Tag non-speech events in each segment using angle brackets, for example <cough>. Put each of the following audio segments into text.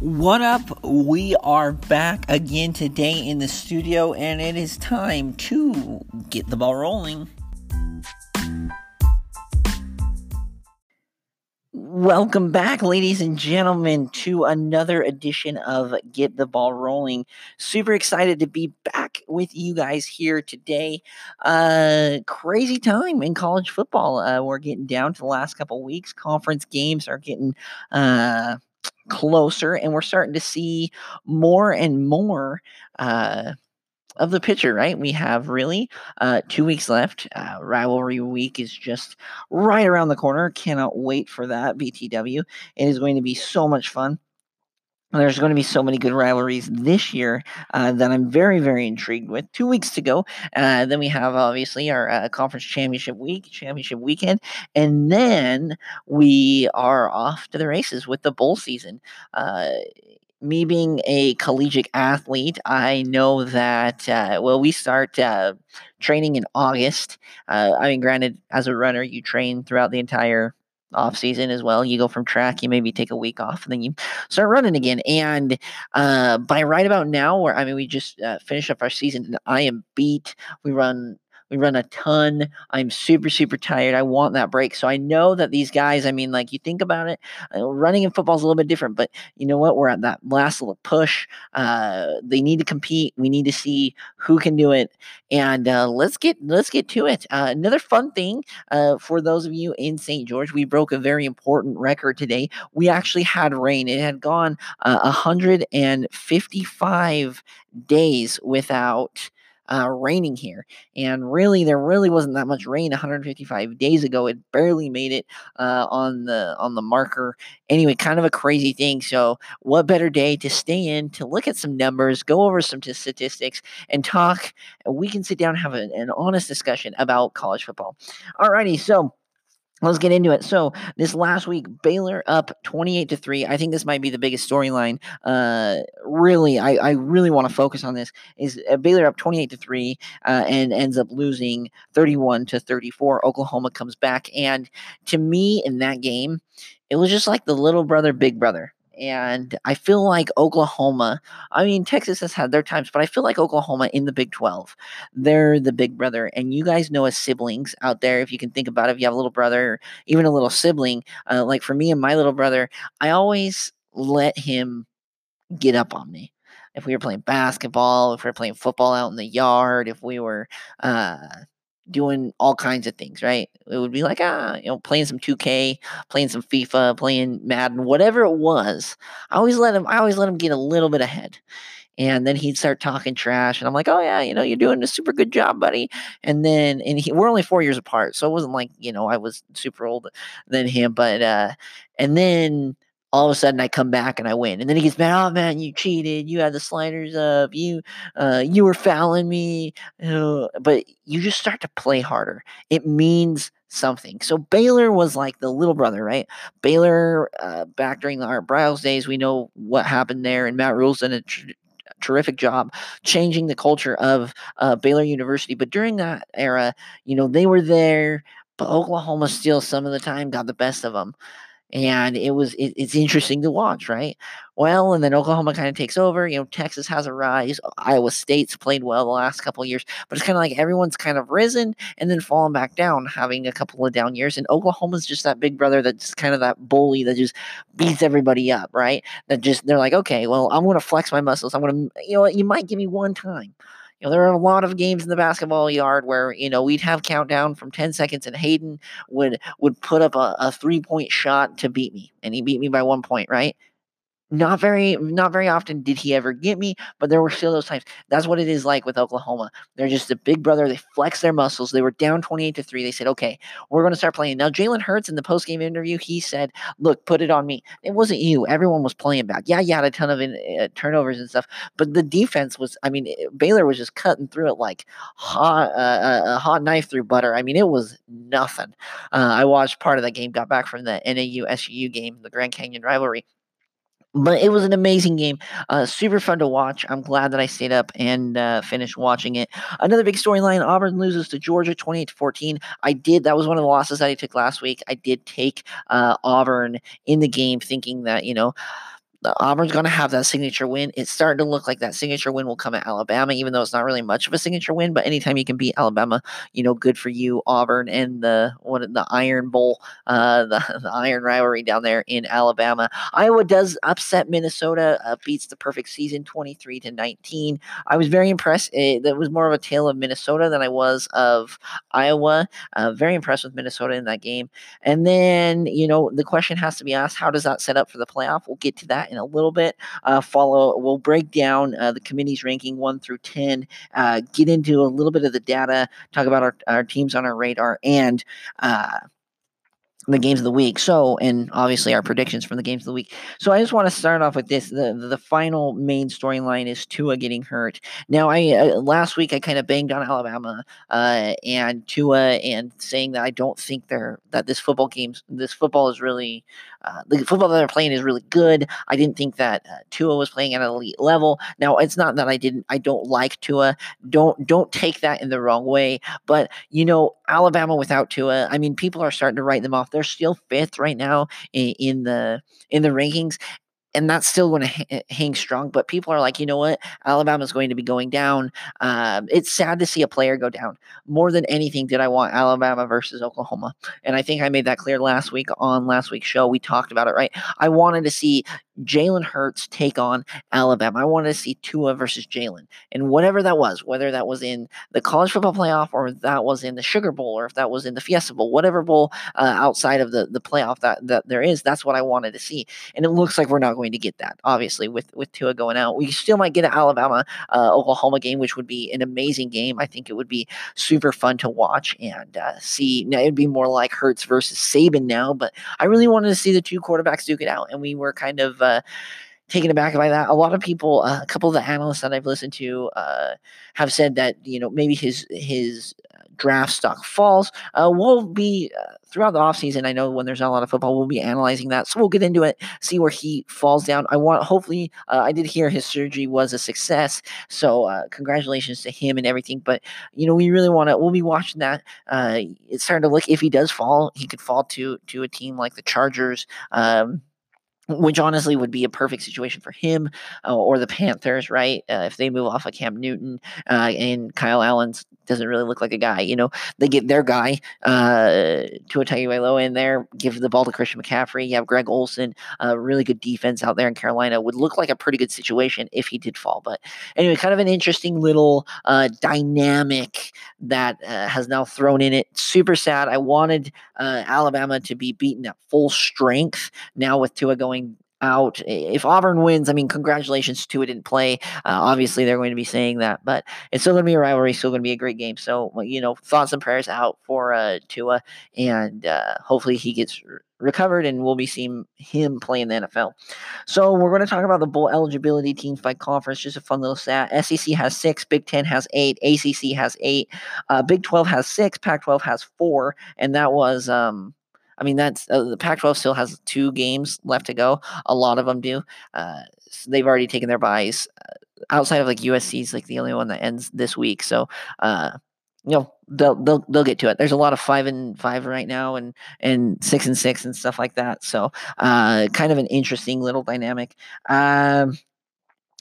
What up? We are back again today in the studio, and it is time to get the ball rolling. Welcome back, ladies and gentlemen, to another edition of Get the Ball Rolling. Super excited to be back with you guys here today. Uh, crazy time in college football. Uh, we're getting down to the last couple weeks. Conference games are getting uh, closer, and we're starting to see more and more uh, of the picture, right? We have really uh, two weeks left. Uh, rivalry week is just right around the corner. Cannot wait for that, BTW. It is going to be so much fun. There's going to be so many good rivalries this year uh, that I'm very, very intrigued with. Two weeks to go. Uh, then we have obviously our uh, conference championship week, championship weekend, and then we are off to the races with the bowl season. Uh, me being a collegiate athlete, I know that, uh, well, we start uh, training in August. Uh, I mean, granted, as a runner, you train throughout the entire off season as well. You go from track, you maybe take a week off, and then you start running again. And uh, by right about now, where I mean, we just uh, finished up our season, and I am beat. We run we run a ton. I'm super, super tired. I want that break. So I know that these guys, I mean, like you think about it, uh, running in football is a little bit different, but you know what? We're at that last little push. Uh, they need to compete. We need to see who can do it. And uh, let's get let's get to it. Uh, another fun thing uh, for those of you in St. George, we broke a very important record today. We actually had rain. It had gone uh, 155 days without uh, raining here. And really, there really wasn't that much rain 155 days ago. It barely made it uh, on the on the marker. Anyway, kind of a crazy thing. So, what better day to stay in to look at some numbers, go over some t- statistics, and talk? We can sit down and have a, an honest discussion about college football. Alrighty, so Let's get into it. So this last week, Baylor up twenty-eight to three. I think this might be the biggest storyline. Uh, really, I, I really want to focus on this. Is uh, Baylor up twenty-eight to three uh, and ends up losing thirty-one to thirty-four. Oklahoma comes back, and to me, in that game, it was just like the little brother, big brother. And I feel like Oklahoma, I mean, Texas has had their times, but I feel like Oklahoma in the Big 12, they're the big brother. And you guys know as siblings out there, if you can think about it, if you have a little brother, even a little sibling, uh, like for me and my little brother, I always let him get up on me. If we were playing basketball, if we were playing football out in the yard, if we were, uh, doing all kinds of things, right? It would be like, ah, you know, playing some 2K, playing some FIFA, playing Madden, whatever it was. I always let him, I always let him get a little bit ahead. And then he'd start talking trash. And I'm like, oh, yeah, you know, you're doing a super good job, buddy. And then, and he, we're only four years apart. So it wasn't like, you know, I was super old than him. But, uh, and then, all of a sudden I come back and I win. And then he gets mad, oh man, you cheated. You had the sliders up. You uh, you were fouling me. But you just start to play harder. It means something. So Baylor was like the little brother, right? Baylor uh, back during the Art Briles days, we know what happened there, and Matt Rhule's done a tr- terrific job changing the culture of uh, Baylor University. But during that era, you know, they were there, but Oklahoma still some of the time got the best of them and it was it, it's interesting to watch, right? Well, and then Oklahoma kind of takes over. You know, Texas has a rise. Iowa State's played well the last couple years, but it's kind of like everyone's kind of risen and then fallen back down, having a couple of down years. And Oklahoma's just that big brother that's kind of that bully that just beats everybody up, right? That just they're like, okay, well, I'm going to flex my muscles. I'm going to, you know, you might give me one time you know, there are a lot of games in the basketball yard where you know we'd have countdown from 10 seconds, and Hayden would would put up a, a three point shot to beat me, and he beat me by one point, right? Not very, not very often did he ever get me, but there were still those times. That's what it is like with Oklahoma. They're just a big brother. They flex their muscles. They were down 28 to 3. They said, okay, we're going to start playing. Now, Jalen Hurts in the post game interview, he said, look, put it on me. It wasn't you. Everyone was playing back Yeah, you had a ton of in, uh, turnovers and stuff, but the defense was, I mean, Baylor was just cutting through it like hot, uh, a hot knife through butter. I mean, it was nothing. Uh, I watched part of that game, got back from the NAU SU game, the Grand Canyon rivalry but it was an amazing game. Uh, super fun to watch. I'm glad that I stayed up and uh, finished watching it. Another big storyline Auburn loses to Georgia 28 to 14. I did, that was one of the losses that I took last week. I did take uh, Auburn in the game thinking that, you know, Auburn's going to have that signature win. It's starting to look like that signature win will come at Alabama, even though it's not really much of a signature win. But anytime you can beat Alabama, you know, good for you, Auburn, and the what the Iron Bowl, uh, <laughs> the, the Iron rivalry down there in Alabama. Iowa does upset Minnesota, uh, beats the perfect season, twenty three to nineteen. I was very impressed. It, that was more of a tale of Minnesota than I was of Iowa. Uh, very impressed with Minnesota in that game. And then you know the question has to be asked: How does that set up for the playoff? We'll get to that in a little bit. Uh, follow, we'll break down uh, the committee's ranking one through 10, uh, get into a little bit of the data, talk about our, our teams on our radar, and the games of the week. So, and obviously our predictions from the games of the week. So, I just want to start off with this. The the final main storyline is Tua getting hurt. Now, I uh, last week I kind of banged on Alabama uh, and Tua and saying that I don't think they're that this football games this football is really uh, the football that they're playing is really good. I didn't think that uh, Tua was playing at an elite level. Now, it's not that I didn't I don't like Tua. Don't don't take that in the wrong way. But you know, Alabama without Tua, I mean, people are starting to write them off. They're still fifth right now in, in the in the rankings, and that's still going to ha- hang strong. But people are like, you know what? Alabama's going to be going down. Um, it's sad to see a player go down. More than anything, did I want Alabama versus Oklahoma? And I think I made that clear last week on last week's show. We talked about it, right? I wanted to see Jalen Hurts take on Alabama. I wanted to see Tua versus Jalen. And whatever that was, whether that was in the college football playoff or that was in the Sugar Bowl or if that was in the Fiesta Bowl, whatever bowl uh, outside of the, the playoff that, that there is, that's what I wanted to see. And it looks like we're not going to get that, obviously, with, with Tua going out. We still might get an Alabama uh, Oklahoma game, which would be an amazing game. I think it would be super fun to watch and uh, see. Now, it'd be more like Hurts versus Saban now, but I really wanted to see the two quarterbacks duke it out. And we were kind of uh, taken aback by that. A lot of people, uh, a couple of the analysts that I've listened to, uh, have said that you know maybe his his uh, draft stock falls. Uh, we'll be uh, throughout the offseason. I know when there's not a lot of football, we'll be analyzing that. So we'll get into it, see where he falls down. I want, hopefully, uh, I did hear his surgery was a success. So uh, congratulations to him and everything. But, you know, we really want to, we'll be watching that. Uh, it's starting to look, if he does fall, he could fall to, to a team like the Chargers. Um, which honestly would be a perfect situation for him uh, or the Panthers, right? Uh, if they move off of Cam Newton uh, and Kyle Allen doesn't really look like a guy, you know, they get their guy uh, Tua Tagovailoa in there, give the ball to Christian McCaffrey. You have Greg Olsen, a really good defense out there in Carolina. Would look like a pretty good situation if he did fall. But anyway, kind of an interesting little uh, dynamic that uh, has now thrown in it. Super sad. I wanted uh, Alabama to be beaten at full strength. Now with Tua going out. If Auburn wins, I mean, congratulations to it didn't play. Uh, obviously, they're going to be saying that, but it's still going to be a rivalry, still going to be a great game. So, you know, thoughts and prayers out for uh, Tua, and uh, hopefully he gets recovered and we'll be seeing him play in the NFL. So we're going to talk about the bowl eligibility teams by conference. Just a fun little stat. SEC has six, Big Ten has eight, ACC has eight, uh, Big Twelve has six, Pac twelve has four, and that was um I mean, that's uh, the Pac-12 still has two games left to go. A lot of them do. Uh, so they've already taken their byes. Uh, outside of like USC's like the only one that ends this week. So, uh, you know, they'll they'll they'll get to it. There's a lot of five and five right now, and and six and six and stuff like that. So, uh, kind of an interesting little dynamic. Um,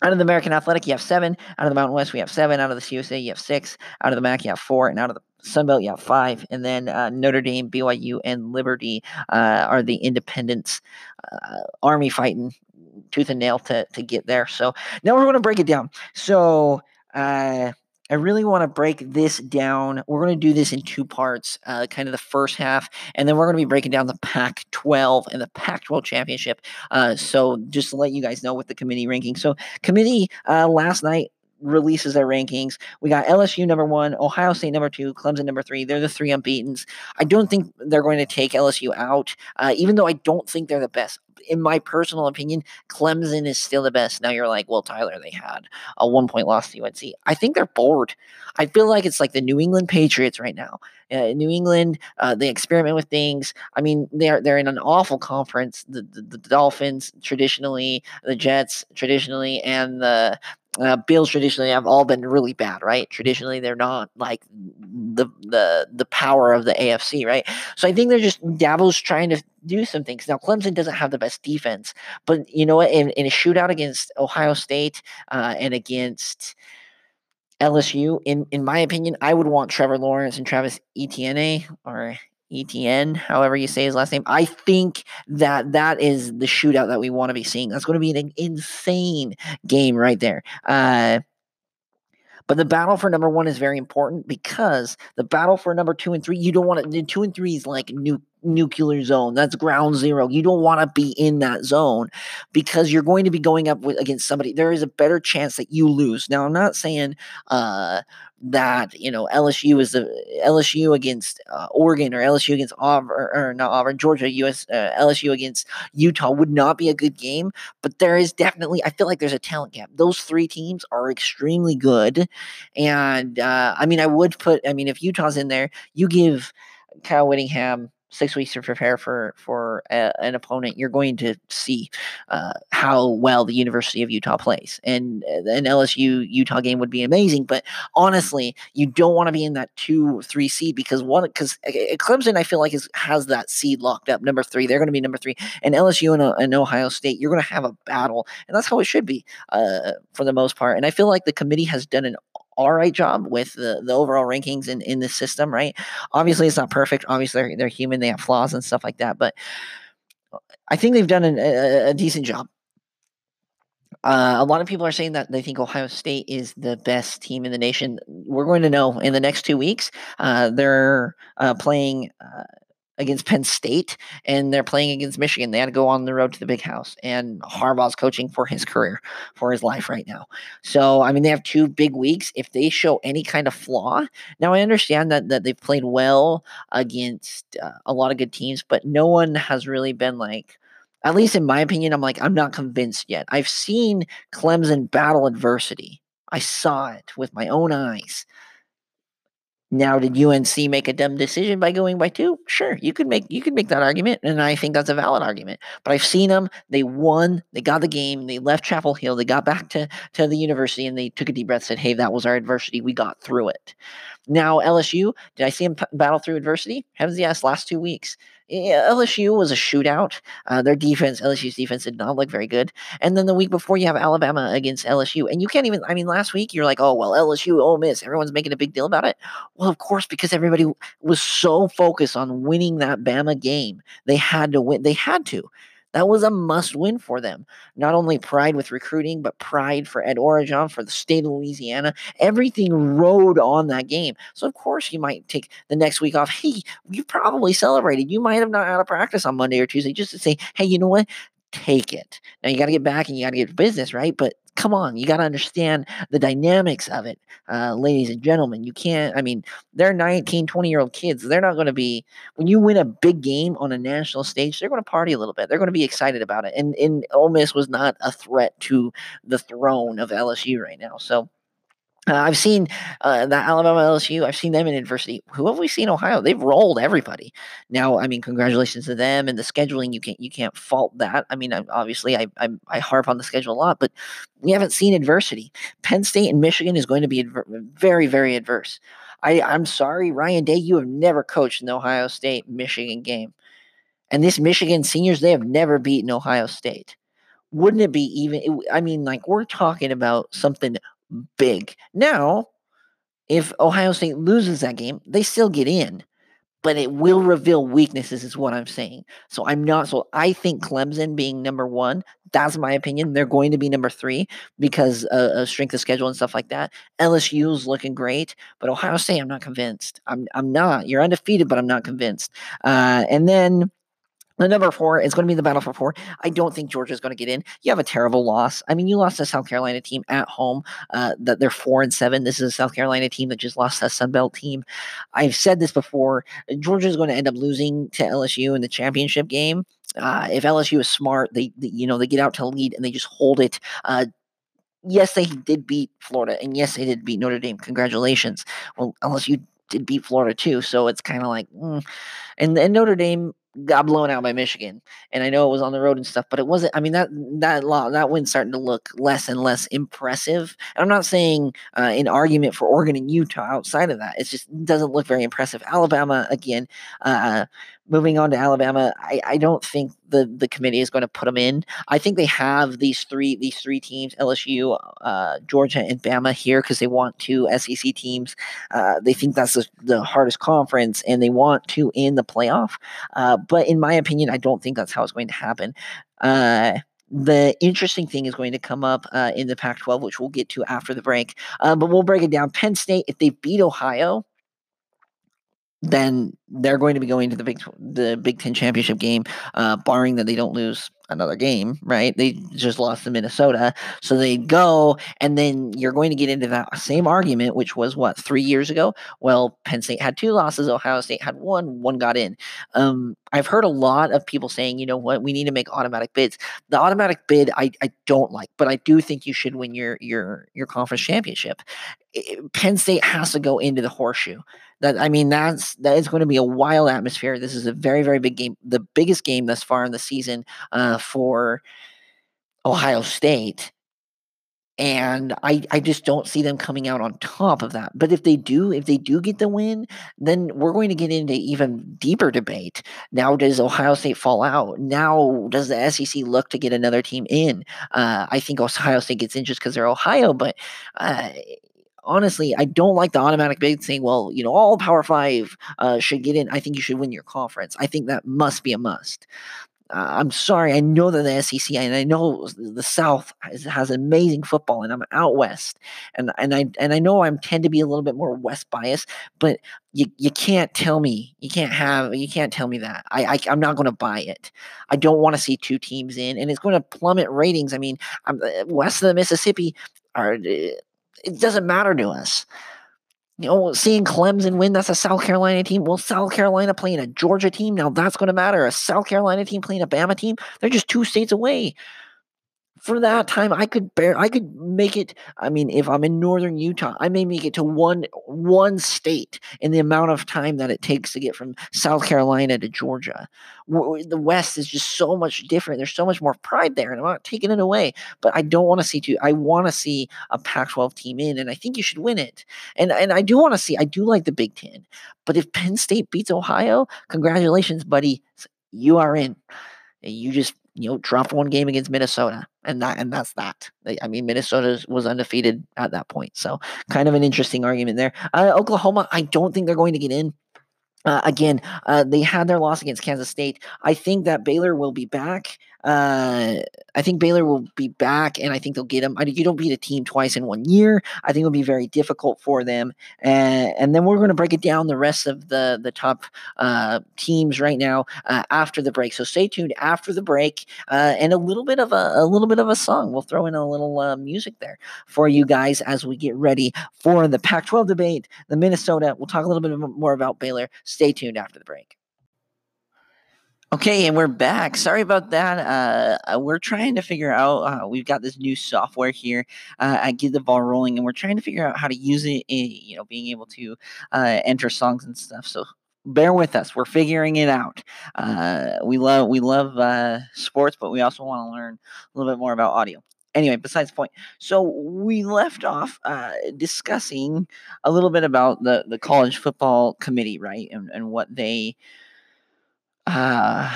out of the American Athletic, you have seven. Out of the Mountain West, we have seven. Out of the CUSA, you have six. Out of the MAC, you have four. And out of the Sunbelt, have five. And then uh, Notre Dame, BYU, and Liberty uh, are the independents, uh, Army fighting tooth and nail to, to get there. So now we're going to break it down. So, uh, I really want to break this down. We're going to do this in two parts, uh, kind of the first half, and then we're going to be breaking down the Pac 12 and the Pac 12 championship. Uh, so, just to let you guys know with the committee ranking. So, committee last night releases their rankings. We got LSU number one, Ohio State number two, Clemson number three. They're the three unbeaten's. I don't think they're going to take LSU out, uh, even though I don't think they're the best. In my personal opinion, Clemson is still the best. Now you're like, well, Tyler, they had a one point loss to UNC. I think they're bored. I feel like it's like the New England Patriots right now. Uh, New England, uh, they experiment with things. I mean, they're they're in an awful conference. The, the, the Dolphins traditionally, the Jets traditionally, and the uh, Bills traditionally have all been really bad, right? Traditionally, they're not like the the the power of the AFC, right? So I think they're just Dabo's trying to do some things. Now, Clemson doesn't have the best defense, but you know what? In, in a shootout against Ohio State uh, and against LSU, in in my opinion, I would want Trevor Lawrence and Travis Etienne or Etienne, however you say his last name. I think that that is the shootout that we want to be seeing. That's going to be an insane game right there. Uh, but the battle for number one is very important because the battle for number two and three, you don't want to. Two and three is like new nuclear zone. That's ground zero. You don't want to be in that zone because you're going to be going up with against somebody. There is a better chance that you lose. Now, I'm not saying uh, that you know LSU is the LSU against uh, Oregon or LSU against Auburn or, not Auburn, Georgia, US uh, LSU against Utah would not be a good game. But there is definitely, I feel like there's a talent gap. Those three teams are extremely good, and uh, I mean, I would put. I mean, if Utah's in there, you give Kyle Whittingham six weeks to prepare for for a, an opponent, you're going to see uh, how well the University of Utah plays. And uh, an LSU Utah game would be amazing, but honestly, you don't want to be in that two three seed because one because uh, uh, Clemson I feel like is has that seed locked up number three. They're going to be number three, and LSU and, and Ohio State you're going to have a battle, and that's how it should be uh, for the most part. And I feel like the committee has done an all right job with the, the overall rankings in, in the system, right? Obviously, it's not perfect. Obviously, they're, they're human, they have flaws and stuff like that. But I think they've done an, a, a, decent job. Uh, a lot of people are saying that they think Ohio State is the best team in the nation. We're going to know in the next two weeks. Uh, they're uh, playing uh, against Penn State and they're playing against Michigan. They had to go on the road to the big house. And Harbaugh's coaching for his career, for his life right now. So, I mean, they have two big weeks. If they show any kind of flaw, now I understand that, that they've played well against uh, a lot of good teams, but no one has really been like, at least in my opinion, I'm like, I'm not convinced yet. I've seen Clemson battle adversity. I saw it with my own eyes. Now, did UNC make a dumb decision by going by two? Sure, you could make you could make that argument, and I think that's a valid argument. But I've seen them; they won, they got the game, they left Chapel Hill, they got back to to the university, and they took a deep breath, said, "Hey, that was our adversity. We got through it." Now, LSU, did I see them battle through adversity? Heavens yes, last two weeks. LSU was a shootout. Uh, their defense, LSU's defense, did not look very good. And then the week before, you have Alabama against LSU, and you can't even. I mean, last week you're like, oh well, LSU, Ole Miss, everyone's making a big deal about it. Well, of course, because everybody was so focused on winning that Bama game, they had to win. They had to. That was a must win for them. Not only pride with recruiting, but pride for Ed Orgeron, for the state of Louisiana. Everything rode on that game. So, of course, you might take the next week off. Hey, you probably celebrated. You might have not out of practice on Monday or Tuesday just to say, hey, you know what? Take it. Now you got to get back and you got to get business, right? But come on, you got to understand the dynamics of it, uh, ladies and gentlemen. You can't, I mean, they're 19, 20 year old kids. They're not going to be, when you win a big game on a national stage, they're going to party a little bit. They're going to be excited about it. And, and Ole Miss was not a threat to the throne of LSU right now. So, uh, I've seen uh, the Alabama LSU. I've seen them in adversity. Who have we seen? Ohio. They've rolled everybody. Now, I mean, congratulations to them and the scheduling. You can't you can't fault that. I mean, obviously, I, I, I harp on the schedule a lot, but we haven't seen adversity. Penn State and Michigan is going to be adver- very very adverse. I I'm sorry, Ryan Day. You have never coached an Ohio State Michigan game, and this Michigan seniors they have never beaten Ohio State wouldn't it be even i mean like we're talking about something big. Now, if Ohio State loses that game, they still get in, but it will reveal weaknesses, is what I'm saying. So I'm not so I think Clemson being number one, that's my opinion. They're going to be number three because uh, of strength of schedule and stuff like that. LSU is looking great, but Ohio State, I'm not convinced. I'm I'm not. You're undefeated, but I'm not convinced. Uh, and then the number four is going to be the battle for four. I don't think Georgia is going to get in. You have a terrible loss. I mean, you lost a South Carolina team at home. Uh, that they're four and seven. This is a South Carolina team that just lost a Sun Belt team. I've said this before. Georgia is going to end up losing to LSU in the championship game. Uh, if LSU is smart, they, they, you know they get out to lead and they just hold it. Uh, yes, they did beat Florida, and yes, they did beat Notre Dame. Congratulations. Well, LSU did beat Florida too, so it's kind of like, mm. and, and Notre Dame got blown out by Michigan, and I know it was on the road and stuff, but it wasn't. I mean that that law that win starting to look less and less impressive. And I'm not saying uh, an argument for Oregon and Utah outside of that. It just doesn't look very impressive. Alabama again. Uh, moving on to Alabama, I, I don't think the, the committee is going to put them in. I think they have these three these three teams LSU, uh, Georgia, and Bama here because they want two SEC teams. Uh, they think that's the, the, hardest conference, and they want to in the playoff. Uh, but in my opinion, I don't think that's how it's going to happen. Uh, the interesting thing is going to come up uh, in the Pac 12, which we'll get to after the break. Uh, but we'll break it down. Penn State, if they beat Ohio, then they're going to be going to the Big the Big Ten championship game, uh, barring that they don't lose another game. Right? They just lost to Minnesota, so they go, and then you're going to get into that same argument, which was what three years ago. Well, Penn State had two losses, Ohio State had one, one got in. Um, I've heard a lot of people saying, you know what, we need to make automatic bids. The automatic bid, I, I don't like, but I do think you should win your your your conference championship. Penn State has to go into the horseshoe. That I mean, that's that is going to be a wild atmosphere. This is a very very big game, the biggest game thus far in the season uh, for Ohio State. And I, I just don't see them coming out on top of that. But if they do, if they do get the win, then we're going to get into even deeper debate. Now, does Ohio State fall out? Now, does the SEC look to get another team in? Uh, I think Ohio State gets in just because they're Ohio, but uh, honestly, I don't like the automatic bid saying, well, you know, all Power Five uh, should get in. I think you should win your conference. I think that must be a must. I'm sorry. I know that the SEC and I know the South has, has, amazing football, and I'm out west, and and I and I know I tend to be a little bit more west biased, but you you can't tell me you can't have you can't tell me that I, I am not going to buy it. I don't want to see two teams in, and it's going to plummet ratings. I mean, I'm uh, west of the Mississippi are uh, it doesn't matter to us. You know, seeing Clemson win, that's a South Carolina team. Well, South Carolina playing a Georgia team, now that's going to matter. A South Carolina team playing a Bama team, they're just two states away for that time i could bear i could make it i mean if i'm in northern utah i may make it to one one state in the amount of time that it takes to get from south carolina to georgia. The west is just so much different there's so much more pride there and i'm not taking it away but i don't want to see two i want to see a pac 12 team in and i think you should win it. And and i do want to see i do like the big 10 but if penn state beats ohio congratulations buddy you are in. You just you know, dropped one game against Minnesota, and that and that's that. I mean, Minnesota was undefeated at that point, so kind of an interesting argument there. Uh, Oklahoma, I don't think they're going to get in. Uh, again, uh, they had their loss against Kansas State. I think that Baylor will be back. Uh, I think Baylor will be back, and I think they'll get them. I, you don't beat a team twice in one year. I think it'll be very difficult for them. And, and then we're going to break it down the rest of the the top uh, teams right now uh, after the break. So stay tuned after the break, uh, and a little bit of a, a little bit of a song. We'll throw in a little uh, music there for you guys as we get ready for the Pac-12 debate, the Minnesota. We'll talk a little bit more about Baylor. Stay tuned after the break. Okay, and we're back. Sorry about that. Uh, uh, we're trying to figure out. Uh, we've got this new software here uh, at Get the Ball Rolling, and we're trying to figure out how to use it. In, you know, being able to uh, enter songs and stuff. So bear with us. We're figuring it out. Uh, we love we love sports, but we also want to learn a little bit more about audio. Anyway, besides the point. So we left off discussing a little bit about the the college football committee, right, and, and what they uh,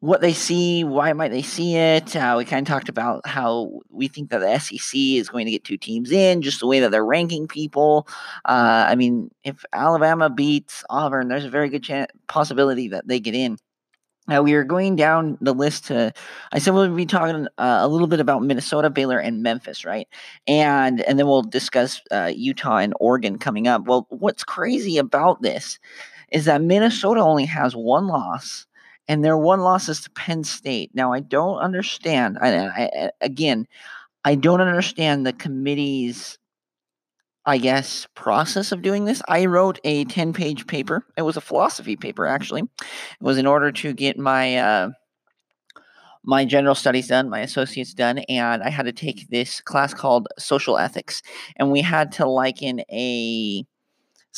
what they see, why might they see it. Uh, we kind of talked about how we think that the SEC is going to get two teams in, just the way that they're ranking people. Uh, I mean, if Alabama beats Auburn, there's a very good chance, possibility that they get in. Now we are going down the list to. I said we'll be talking uh, a little bit about Minnesota, Baylor, and Memphis, right? And and then we'll discuss uh, Utah and Oregon coming up. Well, what's crazy about this is that Minnesota only has one loss, and their one loss is to Penn State. Now, I don't understand. I, I, again, I don't understand the committee's, I guess, process of doing this. I wrote a 10 page paper. It was a philosophy paper, actually. It was in order to get my. Uh, my general studies done, my associates done, and I had to take this class called social ethics. And we had to liken a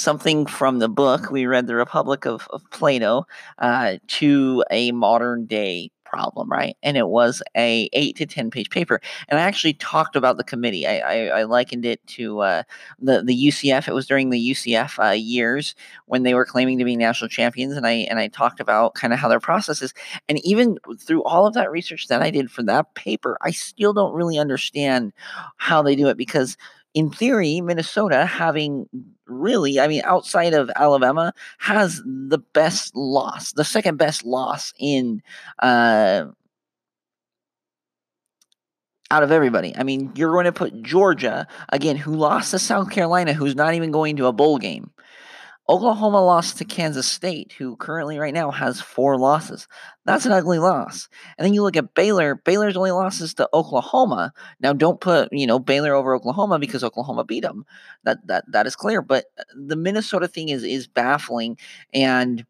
something from the book we read, The Republic of, of Plato, uh, to a modern day problem, right? And it was a eight to ten page paper. And I actually talked about the committee. I, I, I likened it to uh, the the UCF. It was during the UCF uh, years when they were claiming to be national champions, and I and I talked about kind of how their process is. And even through all of that research that I did for that paper, I still don't really understand how they do it because in theory, Minnesota having really, I mean, outside of Alabama, has the best loss, the second best loss in uh, out of everybody. I mean, you're going to put Georgia again, who lost to South Carolina, who's not even going to a bowl game. Oklahoma lost to Kansas State, who currently right now has four losses. That's an ugly loss. And then you look at Baylor. Baylor's only losses to Oklahoma. Now, don't put you know Baylor over Oklahoma because Oklahoma beat them. That that that is clear. But uh, the Minnesota thing is is baffling, and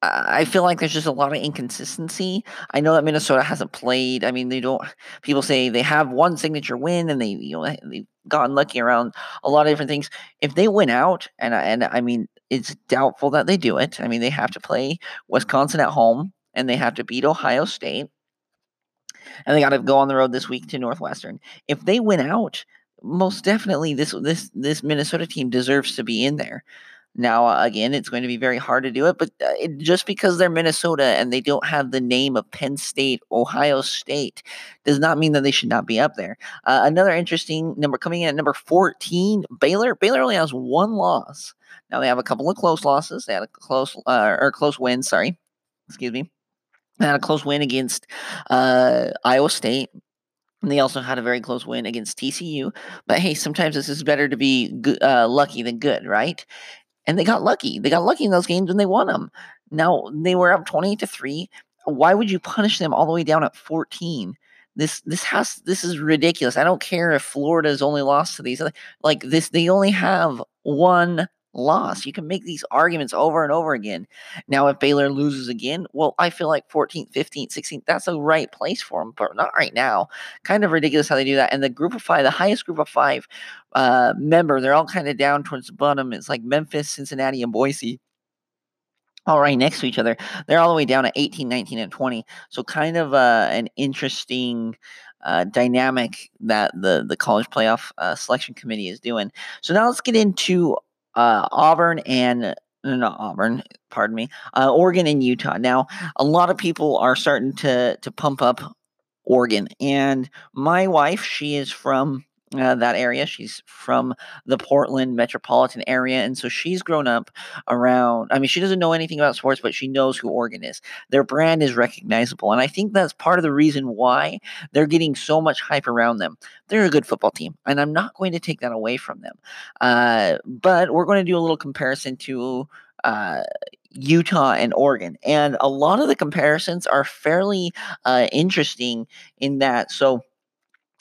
I feel like there's just a lot of inconsistency. I know that Minnesota hasn't played. I mean, they don't. People say they have one signature win, and they you know they've gotten lucky around a lot of different things. If they win out, and and I mean, it's doubtful that they do it. I mean, they have to play Wisconsin at home, and they have to beat Ohio State, and they got to go on the road this week to Northwestern. If they win out, most definitely this this this Minnesota team deserves to be in there. Now, uh, again, it's going to be very hard to do it, but uh, it, just because they're Minnesota and they don't have the name of Penn State, Ohio State, does not mean that they should not be up there. Uh, another interesting number coming in at number 14, Baylor. Baylor only has one loss. Now, they have a couple of close losses. They had a close, uh, or close win, sorry. Excuse me. They had a close win against uh, Iowa State. And they also had a very close win against TCU. But hey, sometimes this is better to be uh, lucky than good, right? And they got lucky. They got lucky in those games and they won them. Now they were up 20 to 3. Why would you punish them all the way down at 14? This this has this is ridiculous. I don't care if Florida's only lost to these like this they only have one loss. You can make these arguments over and over again. Now, if Baylor loses again, well, I feel like 14th, 15th, 16th, that's a right place for them, but not right now. Kind of ridiculous how they do that. And the group of five, the highest group of five uh, member, they're all kind of down towards the bottom. It's like Memphis, Cincinnati, and Boise. All right, next to each other. They're all the way down at 18, 19, and 20. So, kind of uh, an interesting uh, dynamic that the the college playoff uh, selection committee is doing. So now let's get into uh, Auburn and not Auburn, pardon me, uh, Oregon and Utah. Now, a lot of people are starting to to pump up Oregon, and my wife, she is from uh, that area. She's from the Portland metropolitan area. And so she's grown up around, I mean, she doesn't know anything about sports, but she knows who Oregon is. Their brand is recognizable. And I think that's part of the reason why they're getting so much hype around them. They're a good football team, and I'm not going to take that away from them. Uh, but we're going to do a little comparison to. Uh, Utah and Oregon. And a lot of the comparisons are fairly uh, interesting in that. So,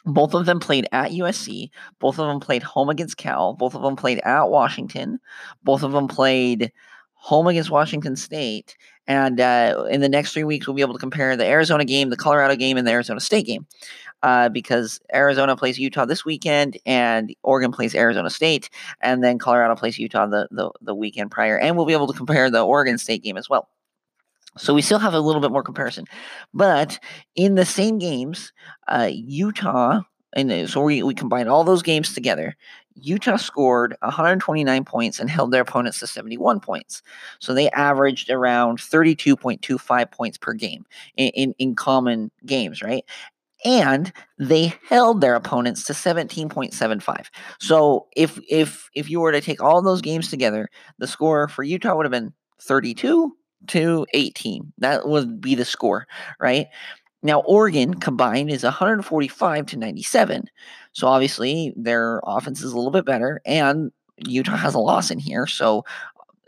both of them played at USC. Both of them played home against Cal. Both of them played at Washington. Both of them played home against Washington State. And uh, in the next three weeks, we'll be able to compare the Arizona game, the Colorado game, and the Arizona State game. Uh, because Arizona plays Utah this weekend, and Oregon plays Arizona State, and then Colorado plays Utah the, the, the weekend prior. And we'll be able to compare the Oregon State game as well. So we still have a little bit more comparison. But in the same games, uh, Utah, and so we, we combine all those games together. Utah scored 129 points and held their opponents to 71 points. So they averaged around 32.25 points per game in, in, in common games, right? and they held their opponents to 17.75. So if if if you were to take all those games together, the score for Utah would have been 32 to 18. That would be the score, right? Now, Oregon combined is 145 to 97. So obviously their offense is a little bit better, and Utah has a loss in here. So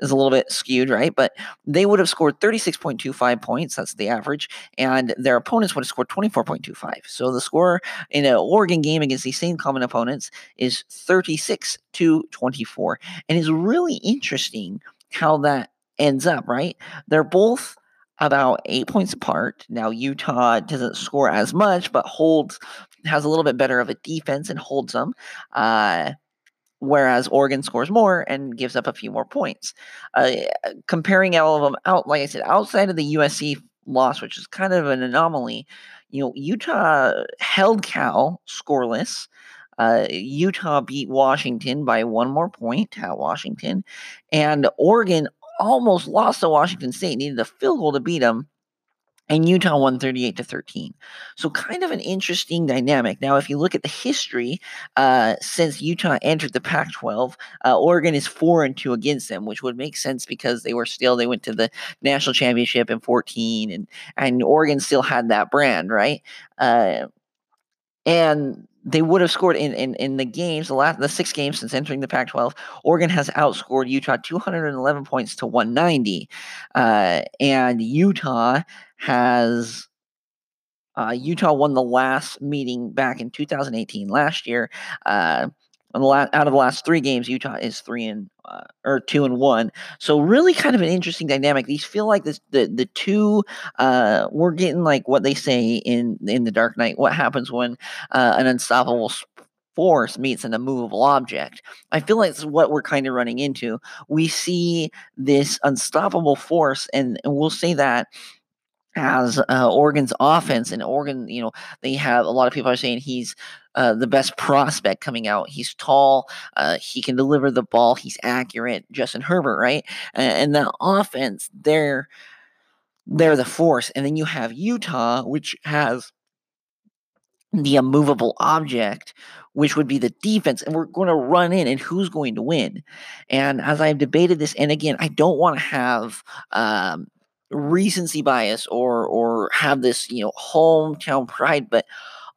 is a little bit skewed, right? But they would have scored 36.25 points. That's the average. And their opponents would have scored 24.25. So the score in an Oregon game against these same common opponents is 36 to 24. And it's really interesting how that ends up, right? They're both about eight points apart. Now, Utah doesn't score as much, but holds, has a little bit better of a defense and holds them. Uh, whereas Oregon scores more and gives up a few more points. Uh, comparing all of them out, like I said, outside of the USC loss, which is kind of an anomaly. You know, Utah held Cal scoreless. Uh, Utah beat Washington by one more point at Washington, and Oregon almost lost to Washington State. Needed a field goal to beat them, and Utah won 38 to 13. So kind of an interesting dynamic. Now, if you look at the history, uh, since Utah entered the Pac-12, uh, Oregon is four and two against them, which would make sense because they were still they went to the national championship in 14, and and Oregon still had that brand, right? Uh, and they would have scored in, in, in the games, the last the six games since entering the Pac-12. Oregon has outscored Utah 211 points to 190, uh, and Utah has uh, Utah won the last meeting back in 2018. Last year, uh, out of the last three games, Utah is three and uh, or two and one. So really, kind of an interesting dynamic. These feel like this the the two. Uh, we're getting like what they say in in the Dark Knight. What happens when uh, an unstoppable force meets an immovable object. I feel like it's what we're kind of running into. We see this unstoppable force, and, and we'll say that as uh, Oregon's offense and Oregon, you know, they have a lot of people are saying he's uh, the best prospect coming out. He's tall, uh, he can deliver the ball, he's accurate. Justin Herbert, right? And, and the offense, they're they're the force, and then you have Utah, which has the immovable object, which would be the defense, and we're going to run in, and who's going to win? And as I've debated this, and again, I don't want to have um, recency bias or or have this you know hometown pride, but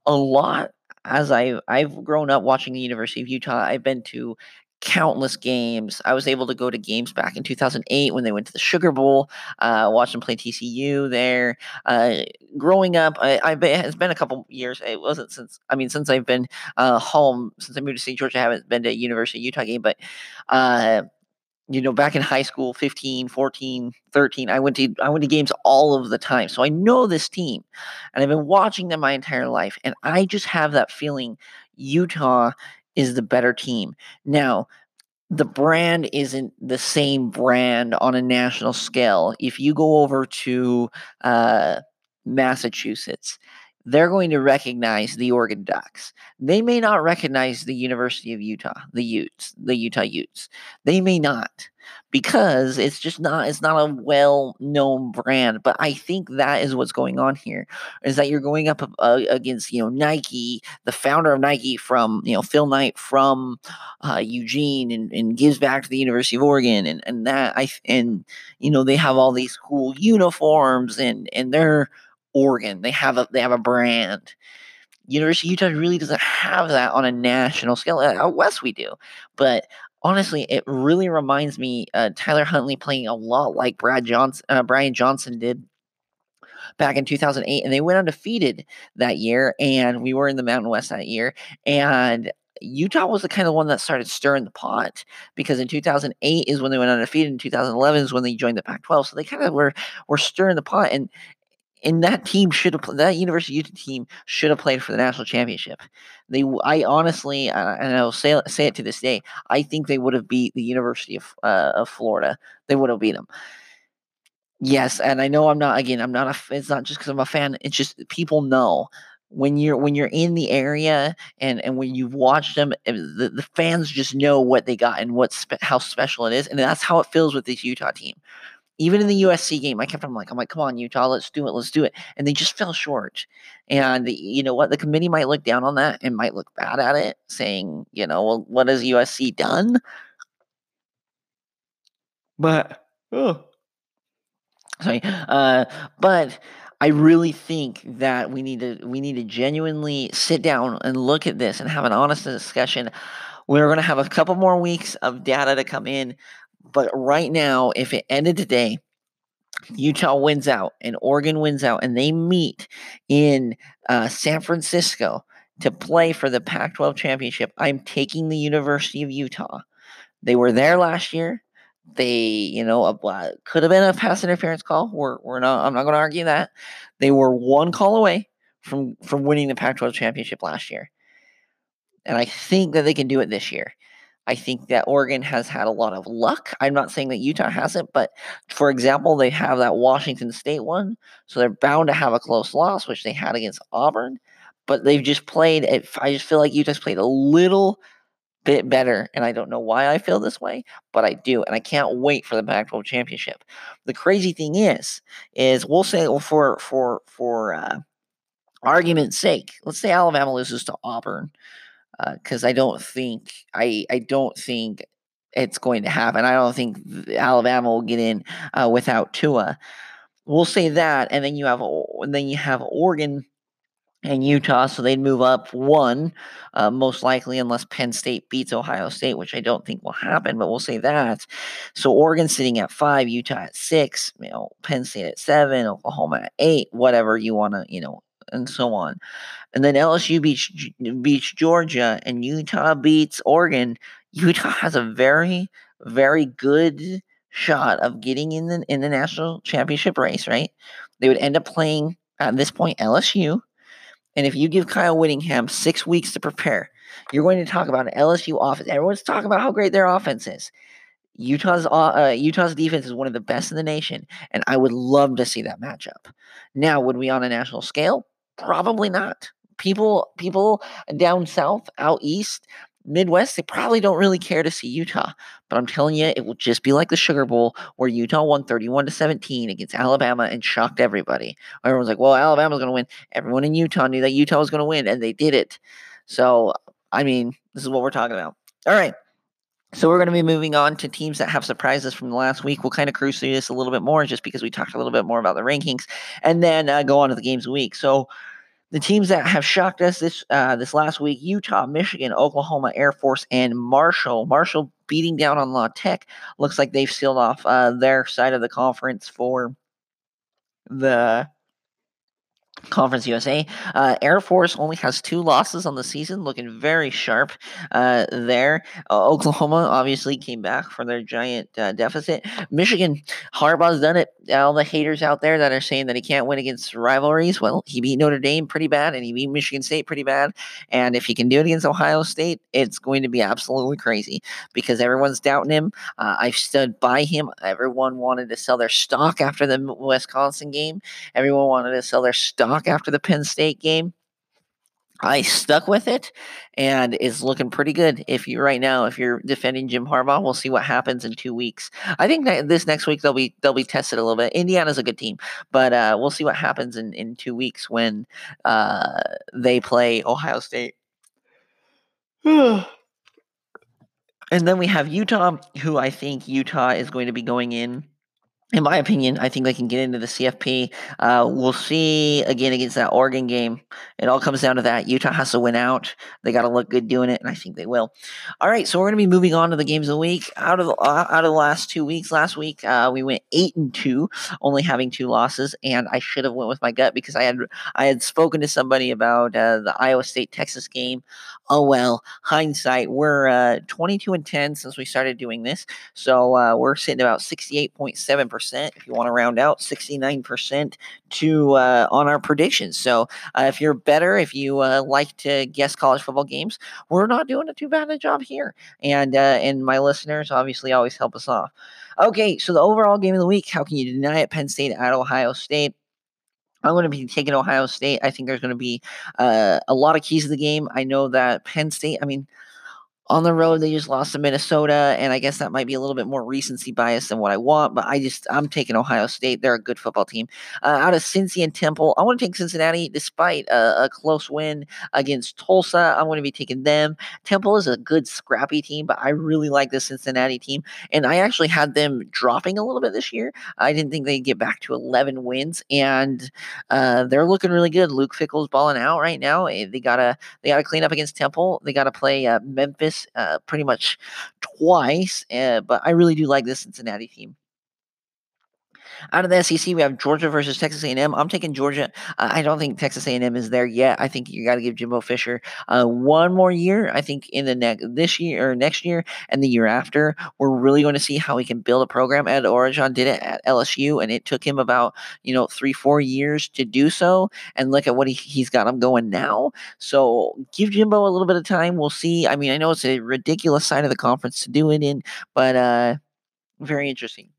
a lot as I I've grown up watching the University of Utah, I've been to countless games. I was able to go to games back in 2008 when they went to the Sugar Bowl. Uh, watched them play TCU there. Uh, growing up, I, I been, it's been a couple years. It wasn't since I mean since I've been uh, home since I moved to St. George. I haven't been to University of Utah game, but uh, you know back in high school 15 14 13 i went to i went to games all of the time. So i know this team and i've been watching them my entire life and i just have that feeling utah is the better team. Now the brand isn't the same brand on a national scale. If you go over to uh, massachusetts they're going to recognize the Oregon Ducks. They may not recognize the University of Utah, the Utes, the Utah Utes. They may not because it's just not it's not a well-known brand, but I think that is what's going on here is that you're going up uh, against, you know, Nike, the founder of Nike from, you know, Phil Knight from uh, Eugene and, and gives back to the University of Oregon and and that I and you know, they have all these cool uniforms and and they're Oregon. They have a they have a brand. University of Utah really doesn't have that on a national scale. Out west we do, but honestly, it really reminds me uh, Tyler Huntley playing a lot like Brad Johnson, uh, Brian Johnson did back in 2008, and they went undefeated that year. And we were in the Mountain West that year, and Utah was the kind of one that started stirring the pot because in 2008 is when they went undefeated. In 2011 is when they joined the Pac-12. So they kind of were were stirring the pot, and and that team should have that University of Utah team should have played for the national championship. They, I honestly, and I'll say say it to this day, I think they would have beat the University of uh, of Florida. They would have beat them. Yes, and I know I'm not again. I'm not a. It's not just because I'm a fan. It's just people know when you're when you're in the area and and when you've watched them eh, the, the fans just know what they got and what spe- how special it is and that's how it feels with this utah team even in the USC game, I kept on like, I'm like, come on, Utah, let's do it, let's do it. And they just fell short. And you know what? The committee might look down on that and might look bad at it, saying, you know, well, what has USC done? But oh, sorry. Uh, but I really think that we need to we need to genuinely sit down and look at this and have an honest discussion. We're going to have a couple more weeks of data to come in but right now, if it ended today, Utah wins out and Oregon wins out, and they meet in uh, San Francisco to play for the Pac 12 championship. I'm taking the University of Utah. They were there last year. They, you know, uh, could have been a pass interference call. We're, we're not, I'm not going to argue that. They were one call away from, from winning the Pac 12 championship last year. And I think that they can do it this year. I think that Oregon has had a lot of luck. I'm not saying that Utah hasn't, but for example, they have that Washington State one, so they're bound to have a close loss, which they had against Auburn. But they've just played. I just feel like Utah's played a little bit better, and I don't know why I feel this way, but I do, and I can't wait for the Pac-12 championship. The crazy thing is, is we'll say well, for for for uh, argument's sake, let's say Alabama loses to Auburn because uh, I don't think I I don't think it's going to happen. I don't think Alabama will get in uh, without Tua. We'll say that, and then you have and then you have Oregon and Utah, so they'd move up one, uh, most likely, unless Penn State beats Ohio State, which I don't think will happen. But we'll say that. So Oregon sitting at five, Utah at six, you know, Penn State at seven, Oklahoma at eight, whatever you want to, you know, and so on. And then LSU beats beats Georgia and Utah beats Oregon. <laughs> Utah has a very very good shot of getting in the in the national championship race, right? They would end up playing at this point LSU. And if you give Kyle Whittingham six weeks to prepare, you're going to talk about an LSU offense. Everyone's talking about how great their offense is. Utah's uh, Utah's defense is one of the best in the nation, and I would love to see that matchup. Now, would we on a national scale? Probably not. People people down south, out east, Midwest, they probably don't really care to see Utah. But I'm telling you, it will just be like the Sugar Bowl where Utah won 31 to 17 against Alabama and shocked everybody. Everyone's like, well, Alabama's going to win. Everyone in Utah knew that Utah was going to win, and they did it. So, I mean, this is what we're talking about. All right. So we're going to be moving on to teams that have surprised us from the last week. We'll kind of cruise through this a little bit more just because we talked a little bit more about the rankings and then uh, go on to the games week. So the teams that have shocked us this uh, this last week: Utah, Michigan, Oklahoma, Air Force, and Marshall. Marshall beating down on La Tech. Looks like they've sealed off uh, their side of the conference for the Conference USA. Uh, Air Force only has two losses on the season, looking very sharp uh, there. Uh, Oklahoma obviously came back from their giant uh, deficit. Michigan, Harbaugh's done it. All the haters out there that are saying that he can't win against rivalries, well, he beat Notre Dame pretty bad and he beat Michigan State pretty bad. And if he can do it against Ohio State, it's going to be absolutely crazy because everyone's doubting him. Uh, I've stood by him. Everyone wanted to sell their stock after the Wisconsin game, everyone wanted to sell their stock after the Penn State game. I stuck with it and it's looking pretty good. If you right now, if you're defending Jim Harbaugh, we'll see what happens in two weeks. I think this next week they'll be they'll be tested a little bit. Indiana's a good team, but uh, we'll see what happens in in two weeks when uh, they play Ohio State. <sighs> and then we have Utah, who I think Utah is going to be going in in my opinion, I think they can get into the CFP. Uh, we'll see again against that Oregon game. It all comes down to that. Utah has to win out. They got to look good doing it, and I think they will. All right, so we're going to be moving on to the games of the week. Out of the, uh, out of the last two weeks, last week uh, we went eight and two, only having two losses, and I should have went with my gut because I had I had spoken to somebody about uh, the Iowa State Texas game. Oh well, hindsight. We're uh, twenty two and ten since we started doing this, so uh, we're sitting about sixty eight point seven percent percent If you want to round out, 69% to uh, on our predictions. So uh, if you're bettor, if you uh, like to guess college football games, we're not doing a too bad a job here. And uh, and my listeners obviously always help us off. Okay, so the overall game of the week, how can you deny it? Penn State at Ohio State. I'm going to be taking Ohio State. I think there's going to be uh, a lot of keys to the game. I know that Penn State, I mean, on the road, they just lost to Minnesota, and I guess that might be a little bit more recency bias than what I want. But I just I'm taking Ohio State. They're a good football team. Uh, out of Cincy and Temple, I want to take Cincinnati despite a, a, close win against Tulsa. I'm going to be taking them. Temple is a good scrappy team, but I really like the Cincinnati team, and I actually had them dropping a little bit this year. I didn't think they'd get back to 11 wins, and uh, they're looking really good. Luke Fickell's balling out right now. Eh, they gotta they gotta clean up against Temple. They gotta play uh, Memphis uh, pretty much twice, uh, but I really do like this Cincinnati team. Out of the SEC, we have Georgia versus Texas A&M. I'm taking Georgia. I don't think Texas A&M is there yet. I think you got to give Jimbo Fisher uh, one more year. I think in the next this year or next year and the year after, we're really going to see how he can build a program. Ed Orgeron did it at LSU, and it took him about you know three four years to do so. And look at what he, he's got him going now. So give Jimbo a little bit of time. We'll see. I mean, I know it's a ridiculous side of the conference to do it in, but uh, very interesting.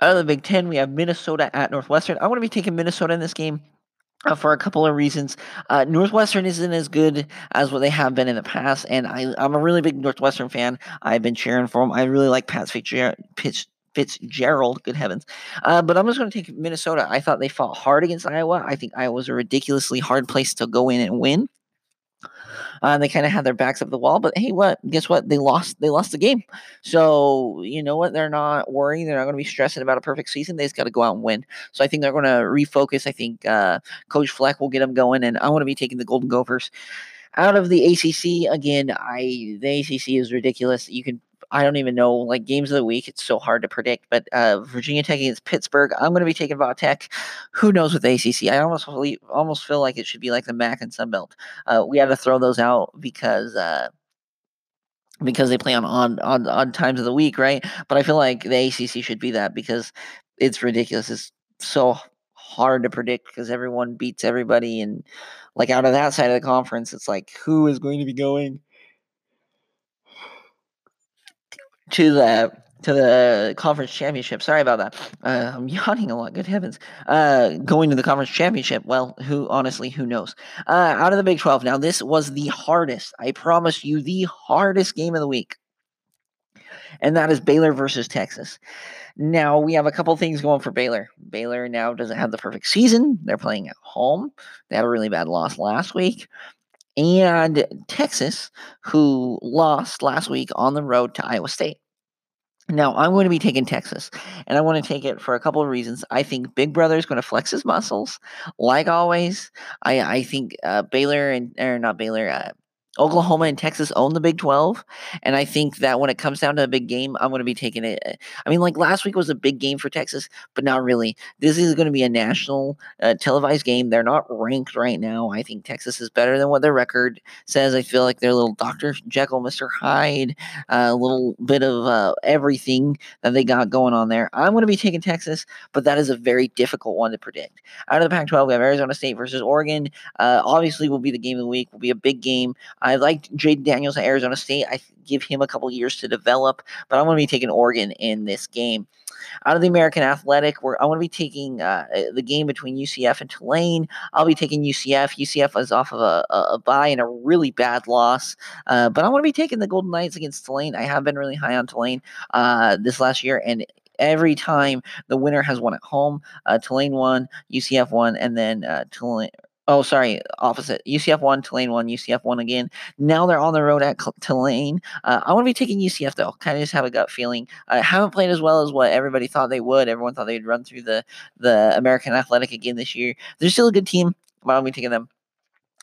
Out of the Big Ten, we have Minnesota at Northwestern. I want to be taking Minnesota in this game. Uh, for a couple of reasons. Uh, Northwestern isn't as good as what they have been in the past, and I, am a really big Northwestern fan. I've been cheering for them. I really like Pat Fitzgerald. Fitzgerald, good heavens. Uh, but I'm just going to take Minnesota. I thought they fought hard against Iowa. I think Iowa was a ridiculously hard place to go in and win. Uh, they kind of had their backs up the wall, but hey, what? Guess what? They lost. They lost the game. So you know what? They're not worrying. They're not going to be stressing about a perfect season. They just got to go out and win. So I think they're going to refocus. I think uh, Coach Fleck will get them going, and I want to be taking the Golden Gophers out of the ACC again. I the ACC is ridiculous. You can I don't even know like games of the week. It's so hard to predict. But uh, Virginia Tech against Pittsburgh, I'm going to be taking Va Tech. Who knows with ACC? I almost believe, almost feel like it should be like the MAC and Sun Belt. Uh, we had to throw those out because. Uh, because they play on odd, odd odd times of the week, right? But I feel like the ACC should be that because it's ridiculous. It's so hard to predict because everyone beats everybody, and like out of that side of the conference, it's like who is going to be going to the to the conference championship. Sorry about that. Uh, I'm yawning a lot. Good heavens. Uh, going to the conference championship. Well, who honestly, who knows? Uh, out of the Big 12. Now, this was the hardest. I promise you, the hardest game of the week, and that is Baylor versus Texas. Now we have a couple things going for Baylor. Baylor now doesn't have the perfect season. They're playing at home. They had a really bad loss last week and Texas, who lost last week on the road to Iowa State. Now, I'm going to be taking Texas, and I want to take it for a couple of reasons. I think Big Brother is going to flex his muscles, like always. I, I think uh, Baylor and or not Baylor, uh, Oklahoma and Texas own the Big 12. And I think that when it comes down to a big game, I'm going to be taking it. Eh, I mean, like last week was a big game for Texas, but not really. This is going to be a national uh, televised game. They're not ranked right now. I think Texas is better than what their record says. I feel like they're a little Dr. Jekyll, Mr. Hyde, uh, a little bit of uh, everything that they got going on there. I'm going to be taking Texas, but that is a very difficult one to predict. Out of the Pac 12, we have Arizona State versus Oregon. Uh, obviously, will be the game of the week, will be a big game. I liked Jayden Daniels at Arizona State. I give him a couple years to develop, but I'm going to be taking Oregon in this game. Out of the American Athletic, where I want to be taking uh, uh the game between UCF and Tulane. I'll be taking UCF. UCF is off of a, a, a bye and a really bad loss, uh, but I want to be taking the Golden Knights against Tulane. I have been really high on Tulane uh, this last year, and every time the winner has won at home. Uh, Tulane won, UCF won, and then uh, Tulane Oh, sorry, opposite. UCF won, Tulane won, UCF won again. Now they're on the road at Tulane. Uh, I want to be taking UCF though. Kind of just have a gut feeling. I haven't played as well as what everybody thought they would. Everyone thought they'd run through the the American Athletic again this year. They're still a good team, but I'll be taking them.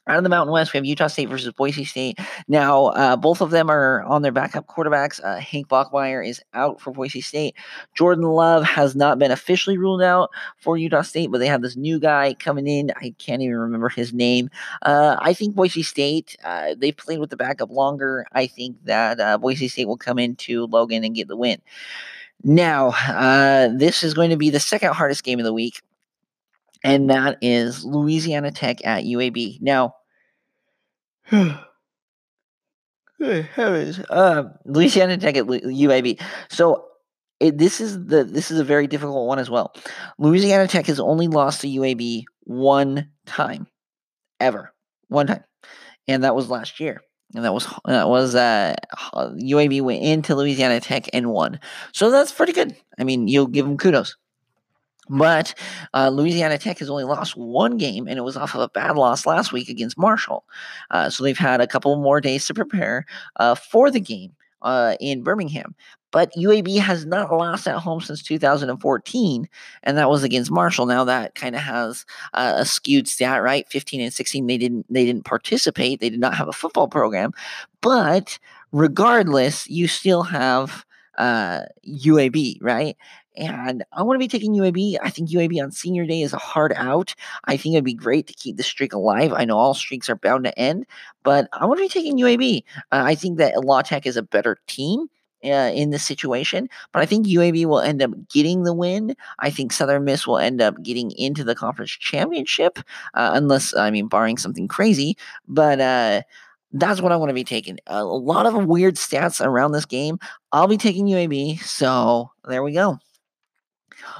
Out of the Mountain West, we have Utah State versus Boise State. Now, uh, both of them are on their backup quarterbacks. Uh, Hank Bachmeier is out for Boise State. Jordan Love has not been officially ruled out for Utah State, but they have this new guy coming in. I can't even remember his name. Uh, I think Boise State, uh, they've played with the backup longer. I think that uh, Boise State will come into Logan and get the win. Now, uh, this is going to be the second hardest game of the week and that is Louisiana Tech at UAB. Now, <sighs> uh, Louisiana Tech at UAB. So it, this is the this is a very difficult one as well. Louisiana Tech has only lost to UAB one time, ever, one time, and that was last year. And that was that was uh, UAB went into Louisiana Tech and won. So that's pretty good. I mean, you'll give them kudos. But uh, Louisiana Tech has only lost one game, and it was off of a bad loss last week against Marshall. Uh, so they've had a couple more days to prepare uh, for the game uh, in Birmingham. But UAB has not lost at home since 2014, and that was against Marshall. Now that kind of has a skewed stat, right? 15 and 16, they didn't they didn't participate. They did not have a football program, but regardless, you still have uh, UAB, right? And I want to be taking UAB. I think UAB on senior day is a hard out. I think it'd be great to keep the streak alive. I know all streaks are bound to end, but I want to be taking UAB. Uh, I think that La Tech is a better team. Uh, in this situation, but I think UAB will end up getting the win. I think Southern Miss will end up getting into the conference championship, uh, unless I mean, barring something crazy. But uh, that's what I want to be taking. A lot of weird stats around this game. I'll be taking UAB. So there we go.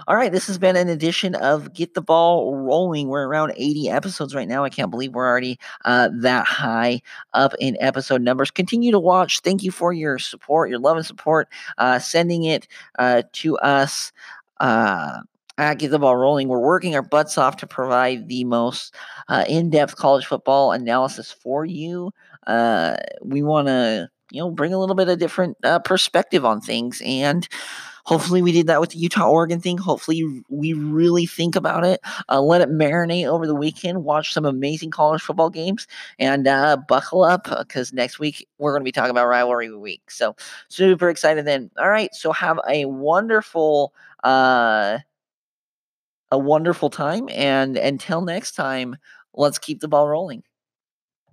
All right, this has been an edition of Get the Ball Rolling. We're around 80 episodes right now. I can't believe we're already uh, that high up in episode numbers. Continue to watch. Thank you for your support, your love and support, uh, sending it uh, to us. Uh, Get the Ball Rolling, we're working our butts off to provide the most uh, in depth college football analysis for you. Uh, we want to, you know, bring a little bit of different perspective on things and Hopefully, we did that with the Utah Oregon thing. Hopefully, we really think about it, uh, let it marinate over the weekend, watch some amazing college football games, and uh, buckle up because next week we're going to be talking about rivalry week. So, super excited then. All right, so have a wonderful. Uh, a wonderful time and until next time let's keep the ball rolling